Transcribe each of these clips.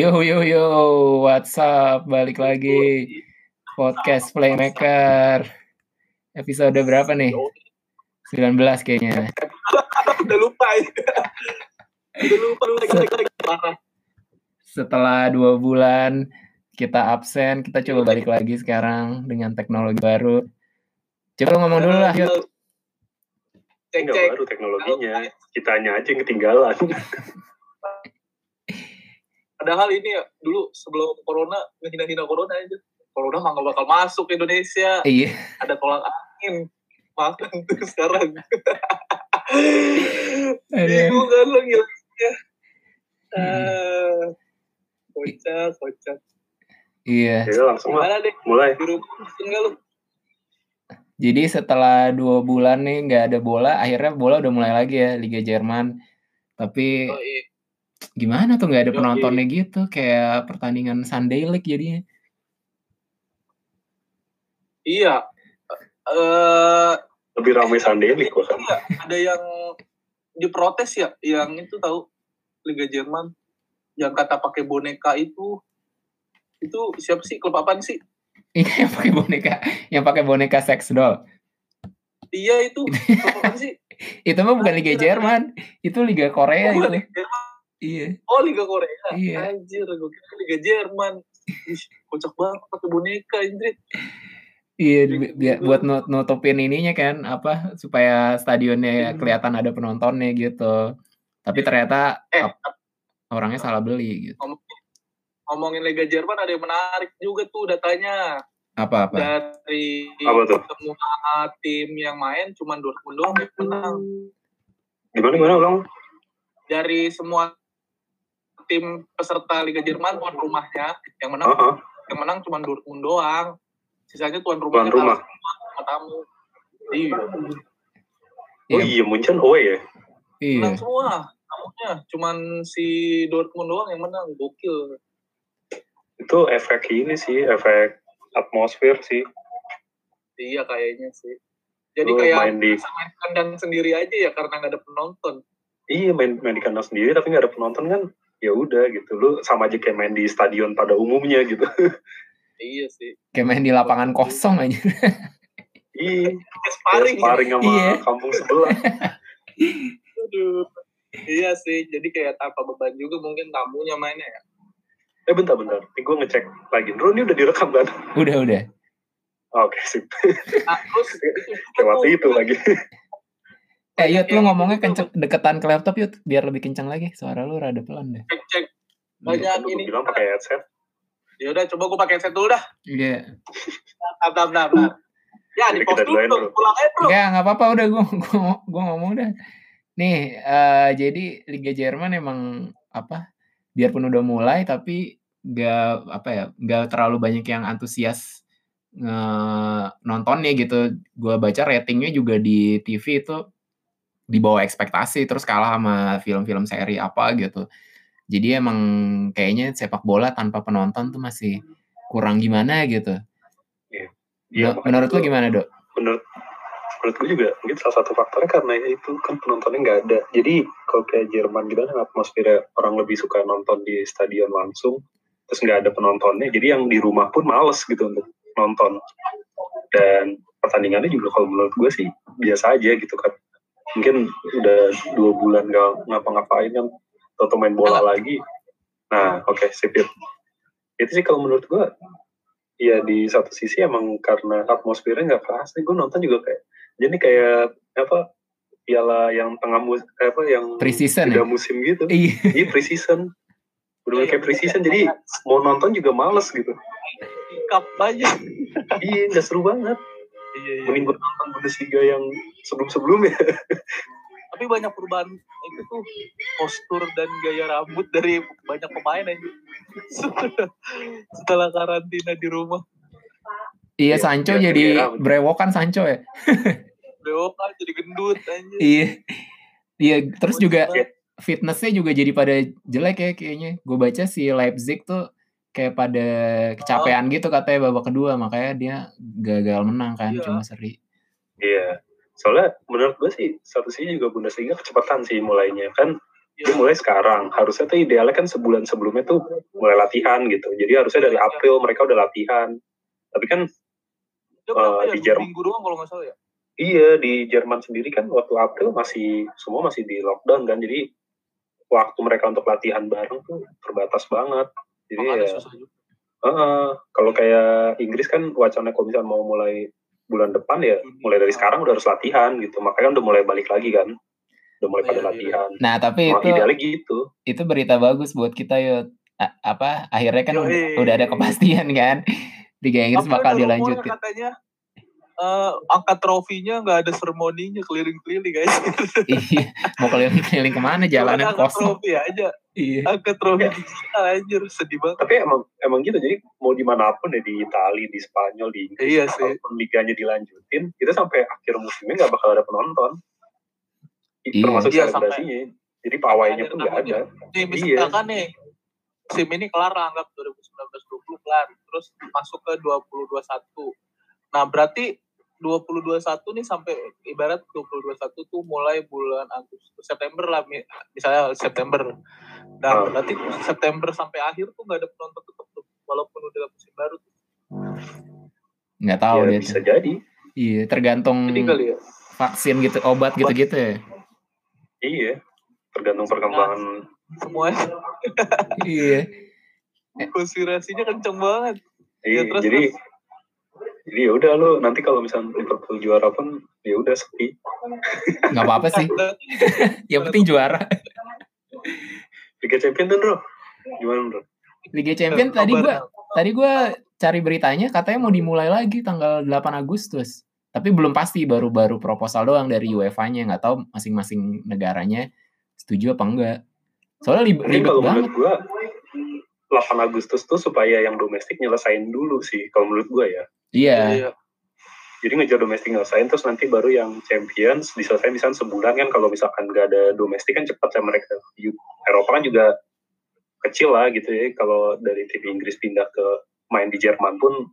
Yo yo yo, what's up? Balik lagi podcast Playmaker. Episode berapa nih? 19 kayaknya. Udah lupa ya. Udah lupa lagi lagi. Setelah dua bulan kita absen, kita coba balik lagi sekarang dengan teknologi baru. Coba ngomong dulu lah, Yud. Cek cek. baru teknologinya, kitanya aja yang ketinggalan. Padahal ini ya dulu sebelum corona ngehina-hina corona aja. Corona mah nggak bakal masuk ke Indonesia. Iya, Ada tolak angin. Makan tuh sekarang. Aduh. Bingung kan lo gila. Eh, kocak, kocak. iya. Jadi langsung lah, Gimana deh? mulai. Jadi setelah dua bulan nih nggak ada bola, akhirnya bola udah mulai lagi ya Liga Jerman. Tapi Oh, iya. Gimana tuh nggak ada penontonnya gitu, kayak pertandingan Sunday League jadinya. Iya. Eh, Lebih ramai Sandelik bahkan. Iya, ada yang diprotes ya, yang itu tahu Liga Jerman yang kata pakai boneka itu itu siapa sih klub apaan sih? Iya, yang pakai boneka, yang pakai boneka sex doll. Iya itu sih? Itu mah bukan Liga Jerman, itu Liga Korea Oh, itu. Liga Jerman. Iya. Oh Liga Korea. Iya. Anjir, gue kira Liga Jerman. Ih, kocak banget pakai boneka Indrit. Iya, bi- bi- buat nut- nutupin ininya kan, apa supaya stadionnya Hmm. kelihatan ada penontonnya gitu. Tapi ternyata Eh, ap- orangnya salah beli gitu. ngomongin Liga Jerman ada yang menarik juga tuh datanya Apa-apa? dari Apa tuh? semua tim yang main cuma Dortmund doang yang menang. Gimana gimana ulang? dari semua tim peserta Liga Jerman tuan rumahnya yang menang Heeh. yang menang cuma Dortmund doang sisanya tuan Tuan rumahnya rumah. kalah sama tamu iya Oh Iya, iya, Munchen away ya. iya. menang semua tamunya cuman si Dortmund doang yang menang gokil Itu efek ini sih, efek atmosfer sih. iya kayaknya sih jadi Lu kayak main di main kandang sendiri aja ya karena nggak ada penonton iya main main di kandang sendiri tapi nggak ada penonton kan ya udah gitu. Lu sama aja kayak main di stadion pada umumnya gitu. Iya sih. Kayak main di lapangan kosong aja. iya. Kayak sparring, sparring ya. sparring sama Iya. kampung sebelah. Aduh. iya sih jadi kayak tanpa beban juga mungkin tamunya mainnya ya. Eh bentar bentar. Nih gue ngecek lagi. Bro ini udah direkam kan? Udah, udah. oke sip. Nah, terus waktu itu lagi Eh, Yud, lu ngomongnya itu. kenceng, deketan ke laptop, Yud. Biar lebih kencang lagi. Suara lu rada pelan deh. cek cek banyak ini gue bilang pakai headset ya udah coba gue pakai headset dulu dah Iya. bentar bentar ya di kita dulu pulang aja bro Enggak, nggak apa-apa. Udah, gua, gua, gua ngomong dah. Nih, eh, jadi Liga Jerman emang apa? Biarpun udah mulai, tapi nggak apa ya, nggak terlalu banyak yang antusias nge- nontonnya gitu. Gua baca ratingnya juga di TV itu di bawah ekspektasi, terus kalah sama film-film seri apa gitu. Jadi emang kayaknya sepak bola tanpa penonton tuh masih kurang gimana gitu. Iya, Men- makanya Menurut lu gua- gimana, Dok? menurut menurut gue juga mungkin salah satu faktornya karena ya itu kan penontonnya nggak ada jadi kalau kayak Jerman gitu kan atmosfernya orang lebih suka nonton di stadion langsung terus nggak ada penontonnya jadi yang di rumah pun males gitu untuk nonton dan pertandingannya juga kalau menurut gue sih biasa aja gitu kan mungkin udah dua bulan nggak ngapa-ngapain kan atau main bola lagi. Nah oke sip Yud. itu sih kalau menurut gue ya di satu sisi emang karena atmosfernya nggak keras nih. Gue nonton juga kayak jadi kayak apa piala yang tengah mus apa yang Pre-season udah ya? musim gitu. Iya. jadi pre-season. Udah kayak pre-season jadi mau nonton juga males gitu. Cup banyak iya nggak seru banget iya iya mending gue nonton Bundesliga yang sebelum-sebelumnya tapi banyak perubahan itu tuh postur dan gaya rambut dari banyak pemain aja setelah karantina di rumah Iya, Iya, Sancho iya, jadi iya. brewokan Sancho ya. Dewa jadi gendut aja Iya. Iya, terus juga Iya. fitnessnya juga jadi pada jelek ya kayaknya. Gue baca si Leipzig tuh kayak pada kecapean gitu katanya babak kedua makanya dia gagal menang kan Iya. cuma seri. iya soalnya menurut gue sih satu sisi juga Bundesliga kecepatan sih mulainya kan Dia mulai sekarang. Harusnya tuh idealnya kan sebulan sebelumnya tuh mulai latihan gitu. Jadi harusnya dari Iya. April mereka udah latihan. Tapi kan Dia ya? di Jerman. minggu doang kalau nggak salah ya. iya di Jerman sendiri kan waktu April masih semua masih di lockdown kan. Jadi waktu mereka untuk latihan bareng tuh terbatas banget. Jadi Makanya ya susah juga. Heeh, kalau kayak Inggris kan wacana kalau misalnya mau mulai bulan depan ya mulai dari sekarang udah harus latihan gitu makanya udah mulai balik lagi kan udah mulai pada Iya, iya. latihan Nah, tapi Wah, itu idealnya gitu itu berita bagus buat kita yuk. A- apa akhirnya kan udah, Yoi. udah ada kepastian kan Liga Inggris Tapi bakal dilanjutin. katanya eh, angkat trofinya nggak ada seremoninya keliling-keliling guys. iya, mau keliling-keliling ke mana jalanan angkat kosong. trofi aja, Iya. angkat trofi digital anjir sedih banget. tapi emang emang gitu jadi mau di mana pun ya di Itali di Spanyol di Inggris Iya sih. liganya dilanjutin kita sampai akhir musimnya nggak bakal ada penonton Iya. termasuk Iya, selebrasinya jadi pawainya pun nggak akhir ada Nih Iya. misalkan nih sim ini kelar lah, anggap 2019-20 kelar, terus masuk ke 2021. Nah berarti 2021 nih sampai ibarat 2021 tuh mulai bulan Agustus September lah mi- misalnya September. Nah Ah. berarti September sampai akhir tuh nggak ada penonton tetap tuh walaupun udah musim baru. tuh. Nggak tahu ya deh. bisa tuh. jadi Iya, tergantung Jadi kali ya. vaksin gitu, obat gitu-gitu ya. iya tergantung perkembangan Semuanya iya. konspirasinya kenceng banget. Iya, Ya, terus, jadi terus. Jadi ya udah lo nanti kalau misalnya Liverpool juara pun ya udah sepi. Nggak apa-apa sih. Berarti Yang penting juara. Liga Champions tuh, Bro. Gimana, Bro? Liga Champion tadi kabar- gua tadi gua cari beritanya katanya mau dimulai lagi tanggal 8 Agustus. Tapi belum pasti baru-baru proposal doang dari UEFA-nya nggak tahu masing-masing negaranya setuju apa enggak. Soalnya ribet, kalau banget. menurut gua 8 Agustus tuh supaya yang domestik nyelesain dulu sih kalau menurut gua ya. Iya. Iya. Jadi ngejar domestik nyelesain terus nanti baru yang Champions diselesain misalnya sebulan kan kalau misalkan nggak ada domestik kan cepat ya mereka. Eropa kan juga kecil lah gitu ya kalau dari tim Inggris pindah ke main di Jerman pun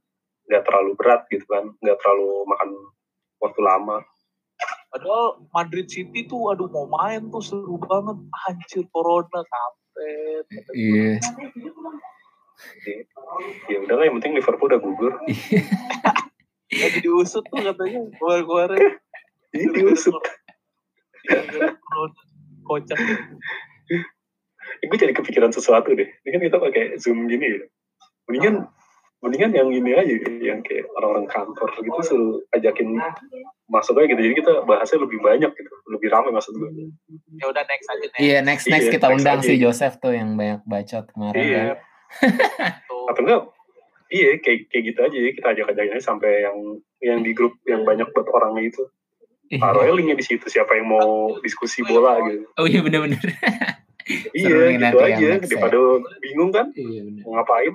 nggak terlalu berat gitu kan nggak terlalu makan waktu lama Padahal Madrid City tuh aduh mau main tuh seru banget. Anjir corona kampret. Iya. Ya udahlah yang penting Liverpool udah gugur Lagi diusut tuh katanya keluar-keluarin. ini diusut. Kocak. gue jadi kepikiran sesuatu deh ini kan kita pakai zoom gini ya mendingan mendingan yang ini aja yang kayak orang-orang kantor gitu suruh ajakin masuk aja gitu jadi kita bahasnya lebih banyak gitu lebih ramai maksud gue Ya udah next aja next. Iya, next next Iya, kita next undang aja. si Joseph tuh yang banyak bacot kemarin. Iya. kan. Tuh. atau enggak iya kayak kayak gitu aja kita ajak ajakin aja sampai yang yang di grup yang banyak buat orangnya itu Iya. taruh linknya di situ siapa yang mau diskusi bola gitu Oh iya bener-bener. iya nih gitu aja next ya. daripada bingung kan Iya bener. mau ngapain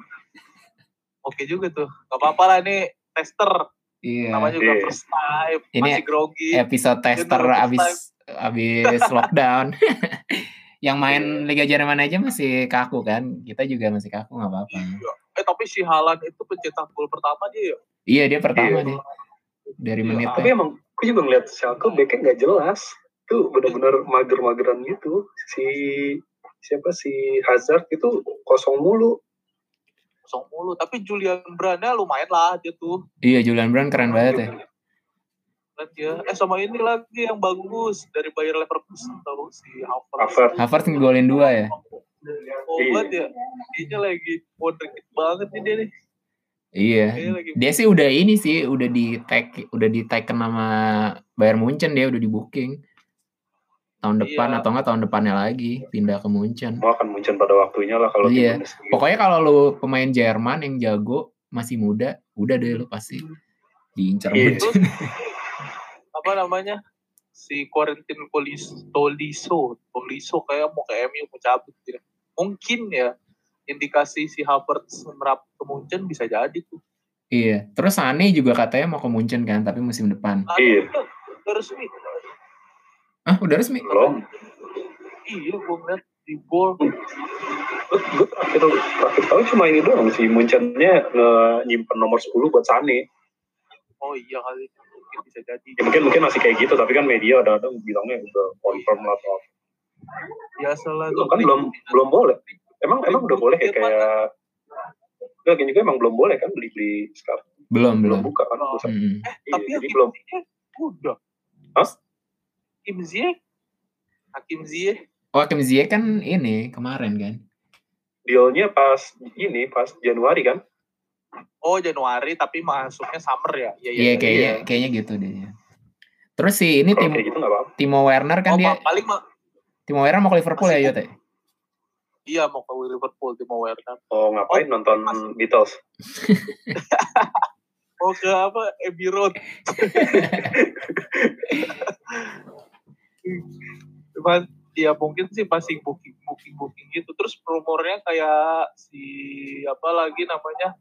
Oke juga tuh. Gak apa-apa lah ini tester. Iya. Namanya juga Iya. first time. Ini masih grogi. Episode tester abis abis lockdown. yang main Liga Jerman aja masih kaku kan. Kita juga masih kaku nggak apa-apa. Eh tapi si Halan itu pencetak gol pertama dia ya. Iya dia pertama Iya. dia. Dari Iya, menit tapi emang aku juga ngeliat Schalke backnya nggak jelas tuh bener-bener mager-mageran gitu si siapa si Hazard itu kosong mulu Kosong mulu. Tapi Julian Brandnya lumayan lah dia tuh. Iya Julian Brand keren banget ya. Dia. Eh sama ini lagi yang bagus dari Bayer Leverkusen tahu si Havertz. Havertz. Ngegolin dua ya. Oh Iya. buat ya. Dia lagi wonderkid banget nih dia nih. Iya. Dia sih udah ini sih udah di tag udah di taken sama Bayern Munchen dia udah di booking tahun depan Iya. atau enggak tahun depannya lagi pindah ke Munchen. semua akan muncul pada waktunya lah kalau Iya. di Bundesliga. Pokoknya kalau lu pemain Jerman yang jago masih muda, udah deh lu pasti diincar Iya. Munchen. apa namanya? Si Quarantine Tolisso, Tolisso, Tolisso kayak mau ke MU mau cabut dia. Mungkin ya indikasi si Havertz merap ke Munchen bisa jadi tuh. Iya. Terus Sane juga katanya mau ke Munchen kan, tapi musim depan. Ah, Iya. udah, resmi. Ah, udah resmi. belum Iya, gue ngeliat di gol. gue terakhir terakhir tahu cuma ini doang sih Munchennya nge- nyimpen nomor 10 buat Sane Oh iya kali mungkin bisa jadi. ya, mungkin mungkin masih kayak gitu tapi kan media ada ada bilangnya udah confirm lah atau apa. Biasalah Belum kan belum belum boleh. Emang emang udah boleh ya kayak Enggak, gini juga emang belum boleh kan beli-beli sekarang. Belum, belum. Belum buka kan. Oh. pusat. Mm. Iya, Tapi jadi belum. Udah. Hah? Hakim Ziyech? Hakim Ziyech? Oh, Hakim Ziyech kan ini kemarin kan. Dealnya pas ini pas Januari kan. Oh Januari tapi masuknya summer ya? Iya, Iya, kayaknya iya. kayaknya gitu deh. Terus si ini tim gitu. Timo Werner kan oh, dia pa- paling mah Timo Werner mau ke Liverpool ya, Masih- Yot? ya? iya mau ke Liverpool Timo Werner. Oh ngapain nonton Mas- Beatles? Oh ke apa? Abbey Road. Cuman ya mungkin sih pasti booking booking booking gitu. Terus rumornya kayak si apa lagi namanya?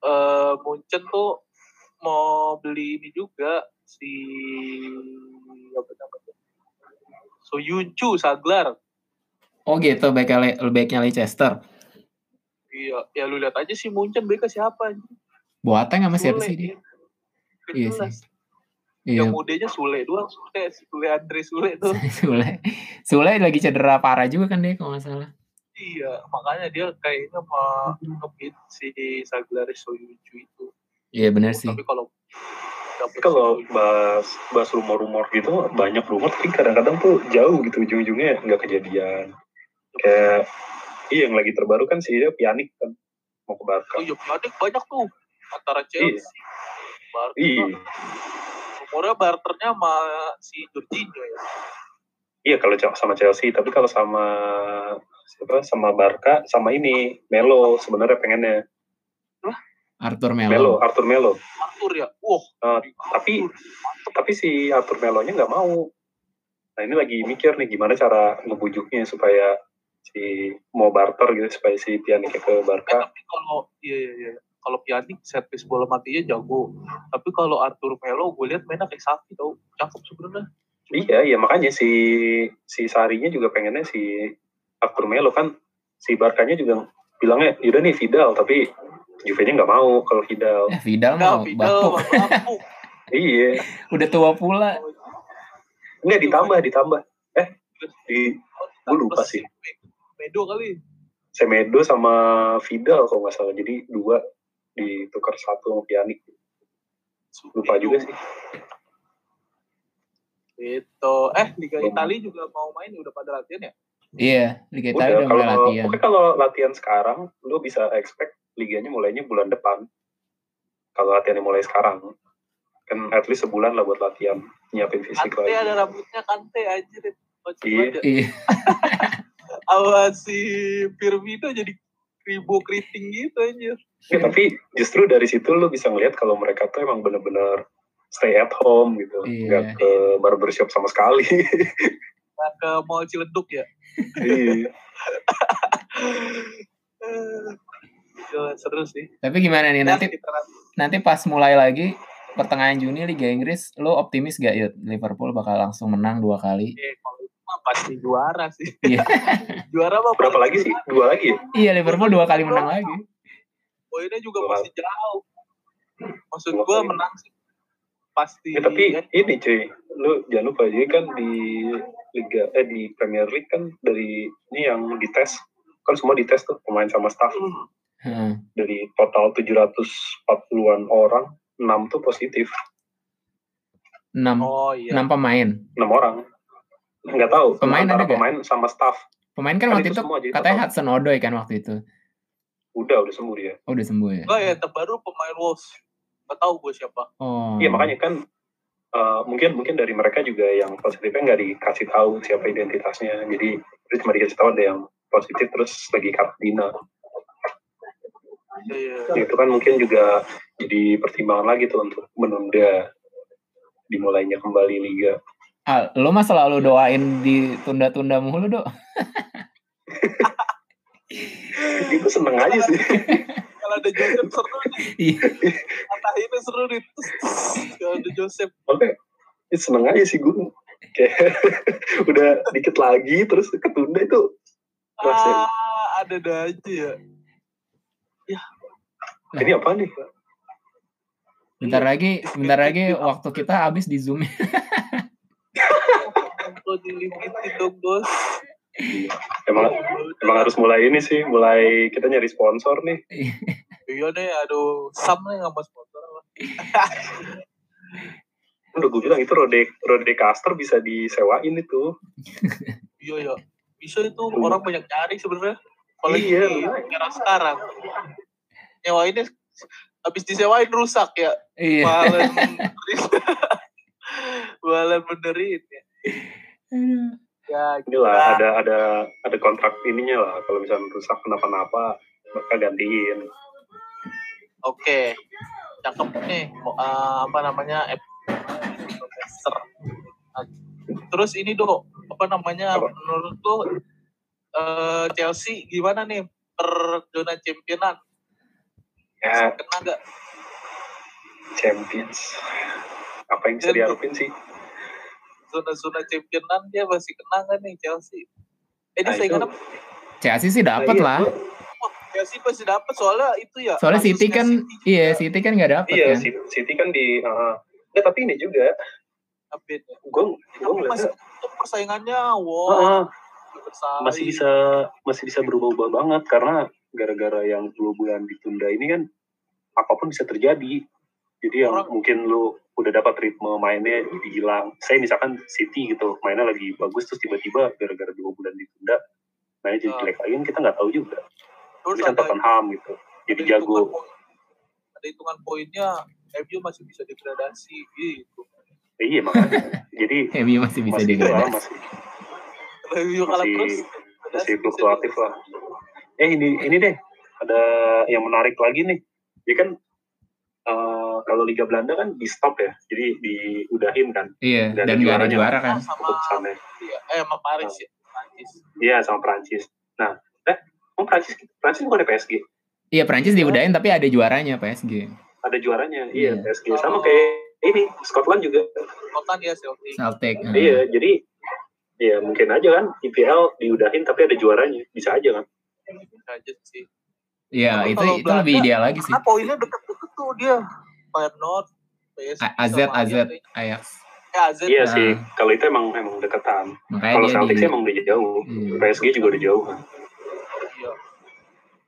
Eh Munchen tuh mau beli ini juga si apa namanya? So Yuncu Saglar. Oh gitu, baiknya baiknya Leicester. Iya, ya lu lihat aja si Munchen BK siapa. Boateng sama siapa sih dia? Gak Iya jelas. Iya, Yang mudanya Sule doang, Sule, Sule Andre Sule tuh. Sule. Sule lagi cedera parah juga kan dia kalau nggak salah. Iya, makanya dia kayaknya mau ngebit si Saglar Soyuncu itu. Iya benar sih. Tapi kalau Tapi kalau bahas bahas rumor-rumor gitu banyak rumor tapi kadang-kadang tuh jauh gitu ujung-ujungnya nggak kejadian. Kayak iya yang lagi terbaru kan si dia Pjanic kan mau ke Barca. oh iya banyak banyak tuh antara Chelsea, Barca, Iya. rumornya barternya sama si Jorginho ya. Iya kalau sama Chelsea, tapi kalau sama siapa sama Barca sama ini Melo sebenarnya pengennya Arthur Melo, Melo. Arthur Melo. Arthur ya, wah. Eh, tapi tapi si Arthur Melonya nggak mau. Nah ini lagi mikir nih gimana cara ngebujuknya supaya si mau barter gitu supaya si Pjanic ke Eh, Barca. tapi kalau iya iya iya. Kalau Pjanic set piece bola matinya jago. Tapi kalau Arthur Melo gue lihat mainnya kayak sapi tau. Cakep sebenarnya. Iya, iya makanya si si Sarinya juga pengennya si Arthur Melo kan si Barkanya juga bilangnya yaudah nih Vidal tapi Juve-nya nggak mau kalau Vidal. Eh, Vidal mau Vidal bapuk. Iya, Udah tua pula. nggak ditambah ditambah. Eh, di Gua lupa sih. Medo kali. Semedo sama Vidal kalau nggak salah jadi dua ditukar satu sama Pjanic. Lupa juga sih. Itu. Eh, Liga. Italia juga mau main udah pada latihan ya? Iya, Liga Udah, Italia udah mulai kalau latihan. pokoknya kalau latihan sekarang, lu bisa expect liganya mulainya bulan depan. Kalau latihannya mulai sekarang, kan at least sebulan lah buat latihan, nyiapin fisik Kante lagi. ada rambutnya Kante aja deh. Iya. ya. Iya. Awas si Firmino jadi kribo keriting gitu aja. Ya, tapi justru dari situ lu bisa ngeliat kalau mereka tuh emang bener-bener stay at home gitu, Iya. nggak ke barbershop sama sekali. Nah, ke Mall Ciledug ya. Iya. Eh, seru sih. Tapi gimana nih nanti Ya, kita nanti- nanti pas mulai lagi pertengahan Juni Liga Inggris, lo optimis gak Yud? Liverpool bakal langsung menang dua kali? eh, kalau itu mah pasti juara sih. Iya. juara mah Berapa lagi sih? Dua lagi ya? Iya, Liverpool dua kali menang lagi. Poinnya juga Dua. masih jauh. Maksud kali. menang sih. Pasti. Ya, tapi eh, ini cuy, lu jangan lupa jadi kan di liga eh di Premier League kan dari ini yang dites kan semua dites tuh pemain sama staff hmm, Heeh. dari total 740-an orang 6 tuh positif Enam, Oh iya. enam pemain. 6 orang nggak tahu Pemain ada nggak? pemain sama staff Pemain kan Kan waktu itu itu katanya. Hudson Odoi kan waktu itu. udah udah sembuh dia Oh, udah sembuh ya? Enggak ya, terbaru pemain Wolves. Gak tahu gue siapa. Oh. iya makanya kan eh, mungkin mungkin dari mereka juga yang positifnya nggak dikasih tahu siapa identitasnya jadi itu cuma dikasih tahu ada yang positif terus lagi karantina Iya, itu kan mungkin juga jadi pertimbangan lagi tuh untuk menunda dimulainya kembali liga. Ah, lo mah selalu doain ditunda-tunda mulu, Dok. Jadi gue seneng aja sih. Kalau ada Joseph seru nih. Iya. Kata ini seru nih. Terus, Kalau ada Joseph. Oke, ya seneng aja sih gue. Kayak udah dikit lagi terus ketunda itu. Ah, ada ada aja ya. ini apa nih? Bentar lagi, bentar lagi waktu kita habis di Zoom. Kalau di dilimitin dong bos. Emang emang harus mulai ini sih, mulai kita nyari sponsor nih. Iya deh, aduh, Sam nih nggak mau sponsor lah. Udah gue bilang itu rode rode caster bisa disewain itu. Iya ya, bisa itu orang banyak nyari sebenarnya. Apalagi Iya, era sekarang. Nyewainnya habis disewain rusak ya. Iya. Malah malah benerin ya. Aduh. Ya, Inilah gila. ada ada ada kontrak ininya lah. Kalau misalnya rusak kenapa-napa, maka gantiin. Oke, cakep nih. Eh, apa namanya? app Investor. Nah, Terus ini dong, apa namanya? Apa? Menurut lo eh, Chelsea gimana nih per zona championan? Ya, Kena nggak? Champions. Apa yang bisa Jadi- diharapin sih? Zona-zona championan dia masih kena nggak nih Chelsea? Eh, ini Nah, itu- apa? Chelsea sih dapat Nah, iya, lah. Wah, Chelsea pasti dapat soalnya itu ya. Soalnya City kan, City iya. City kan nggak dapat Iya, kan. City, City kan di. Uh, ya tapi ini juga, Update. gue gue Tapi masih tetap persaingannya, wow, uh, bersaing. masih bisa masih bisa berubah-ubah banget karena gara-gara yang dua bulan ditunda ini kan apa pun bisa terjadi. Jadi yang Orang- mungkin lu udah dapat ritme mainnya jadi hilang. Saya misalkan City gitu mainnya lagi bagus terus tiba-tiba gara-gara dua bulan ditunda mainnya jadi Ah. jelek lagi kan kita nggak tahu juga. Terus Bisa Tottenham gitu jadi ada jago. hitungan poin- ada hitungan poinnya MU masih bisa degradasi gitu Eh, iya makanya. jadi MU masih bisa masih degradasi. masih MU kalah Masih- terus masih fluktuatif lah. Eh ini ini deh ada yang menarik lagi nih. Ya kan eh, kalau Liga Belanda kan di stop ya, jadi diudahin kan Iya, dan ada juaranya. juara kan. Oh, sama keputusannya. iya, eh sama Paris ya Paris Iya sama Prancis. Nah, eh, oh Prancis Prancis bukan PSG, Iya, Prancis diudahin tapi ada juaranya PSG. ada juaranya. Iya. Iya PSG sama kayak ini Scotland juga. Scotland ya Celtic Celtic. eh. Iya, jadi ya mungkin aja kan IPL diudahin tapi ada juaranya, bisa aja kan. bisa aja sih Iya, Tapi itu itu Belanda- lebih ideal lagi sih. karena poinnya deket-deket tuh dia Feyenoord PSG AZ AZ Ajax. Ya AZ Iya Nah. sih, kalau itu emang emang deketan. Makanya Kalau Celtic sih emang udah jauh. Iya. PSG juga udah jauh kan.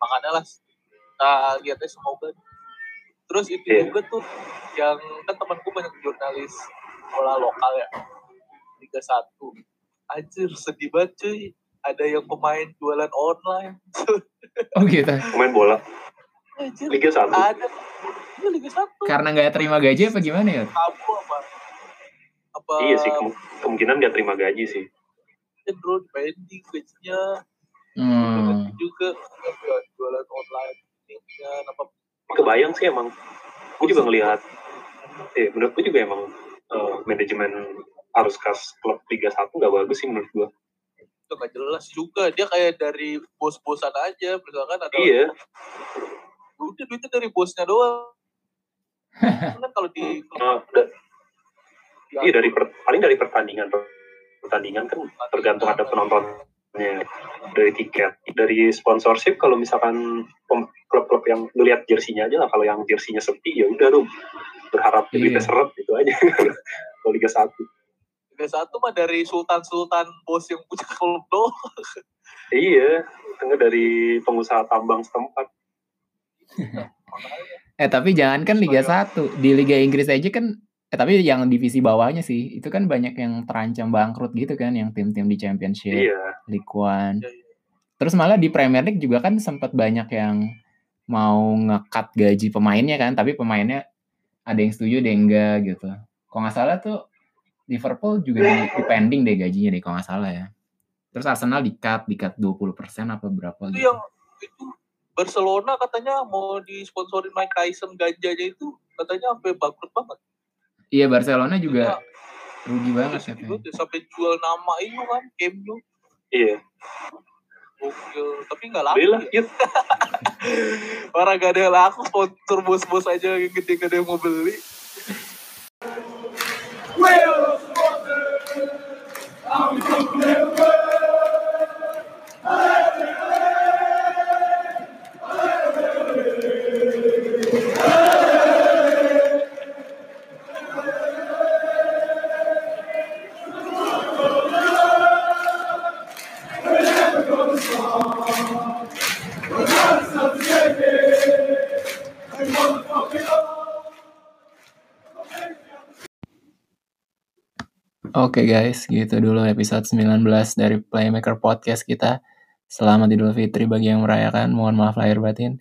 Iya makanya lah kita lihatnya semoga terus itu Iya. juga tuh yang kan temanku banyak jurnalis bola lokal ya Liga 1 anjir sedih banget cuy ada yang pemain jualan online Oh gitu. Pemain bola anjir Liga 1. ada Iya Liga 1 Karena nggak terima gaji apa gimana ya? kamu apa apa Iya sih, kem- kemungkinan dia terima gaji sih. bro pending gajinya Hmm. Juga. Jualan, jualan online ya apa Kebayang sih emang. Gue juga ngelihat, eh menurut gue juga emang eh, manajemen arus kas klub Liga 1 nggak bagus sih menurut gue. itu nggak jelas juga. Dia kayak dari bos-bosan aja misalkan ada Iya, udah duitnya dari bosnya doang. Kan kalau di eh, da- iya dari per- paling dari pertandingan pertandingan kan tergantung ada penontonnya dari tiket dari sponsorship kalau misalkan klub-klub yang lu lihat jersinya aja lah. Kalau yang jersinya sepi ya udah lu berharap Iya. duitnya seret gitu aja. Kalau Liga 1 Liga satu mah dari sultan-sultan bos yang punya klub doang. Iya. Tengah dari pengusaha tambang setempat. Eh tapi jangan kan Liga 1 di Liga Inggris aja kan eh tapi yang divisi bawahnya sih itu kan banyak yang terancam bangkrut gitu kan yang tim-tim di Championship, iya League One. Iya, iya. Terus malah di Premier League juga kan sempat banyak yang mau ngekat gaji pemainnya kan, tapi pemainnya ada yang setuju, ada yang enggak gitu. Kalau nggak salah tuh Liverpool juga di, di pending deh gajinya deh kalau nggak salah ya. Terus Arsenal di-cut, di-cut 20% apa berapa itu gitu. yang itu Barcelona katanya mau disponsorin Mike Tyson ganjanya itu katanya sampai bangkrut banget Iya Barcelona juga Iya. rugi banget juga sampai jual nama itu kan Camp Nou iya Gokil. tapi nggak laku belilah ya. yuk orang gak ada yang laku sponsor bos-bos aja yang gede-gede mau beli Oke guys, gitu dulu episode 19 dari Playmaker Podcast kita. Selamat Idul Fitri bagi yang merayakan. Mohon maaf lahir batin.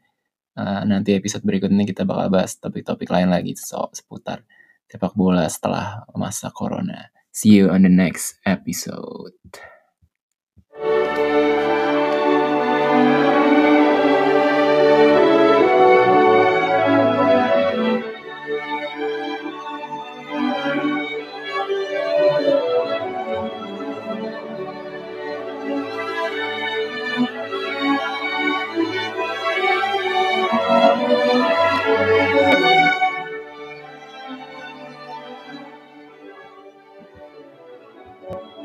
Uh, nanti episode berikutnya kita bakal bahas topik-topik lain lagi so, seputar sepak bola setelah masa corona. See you on the next episode.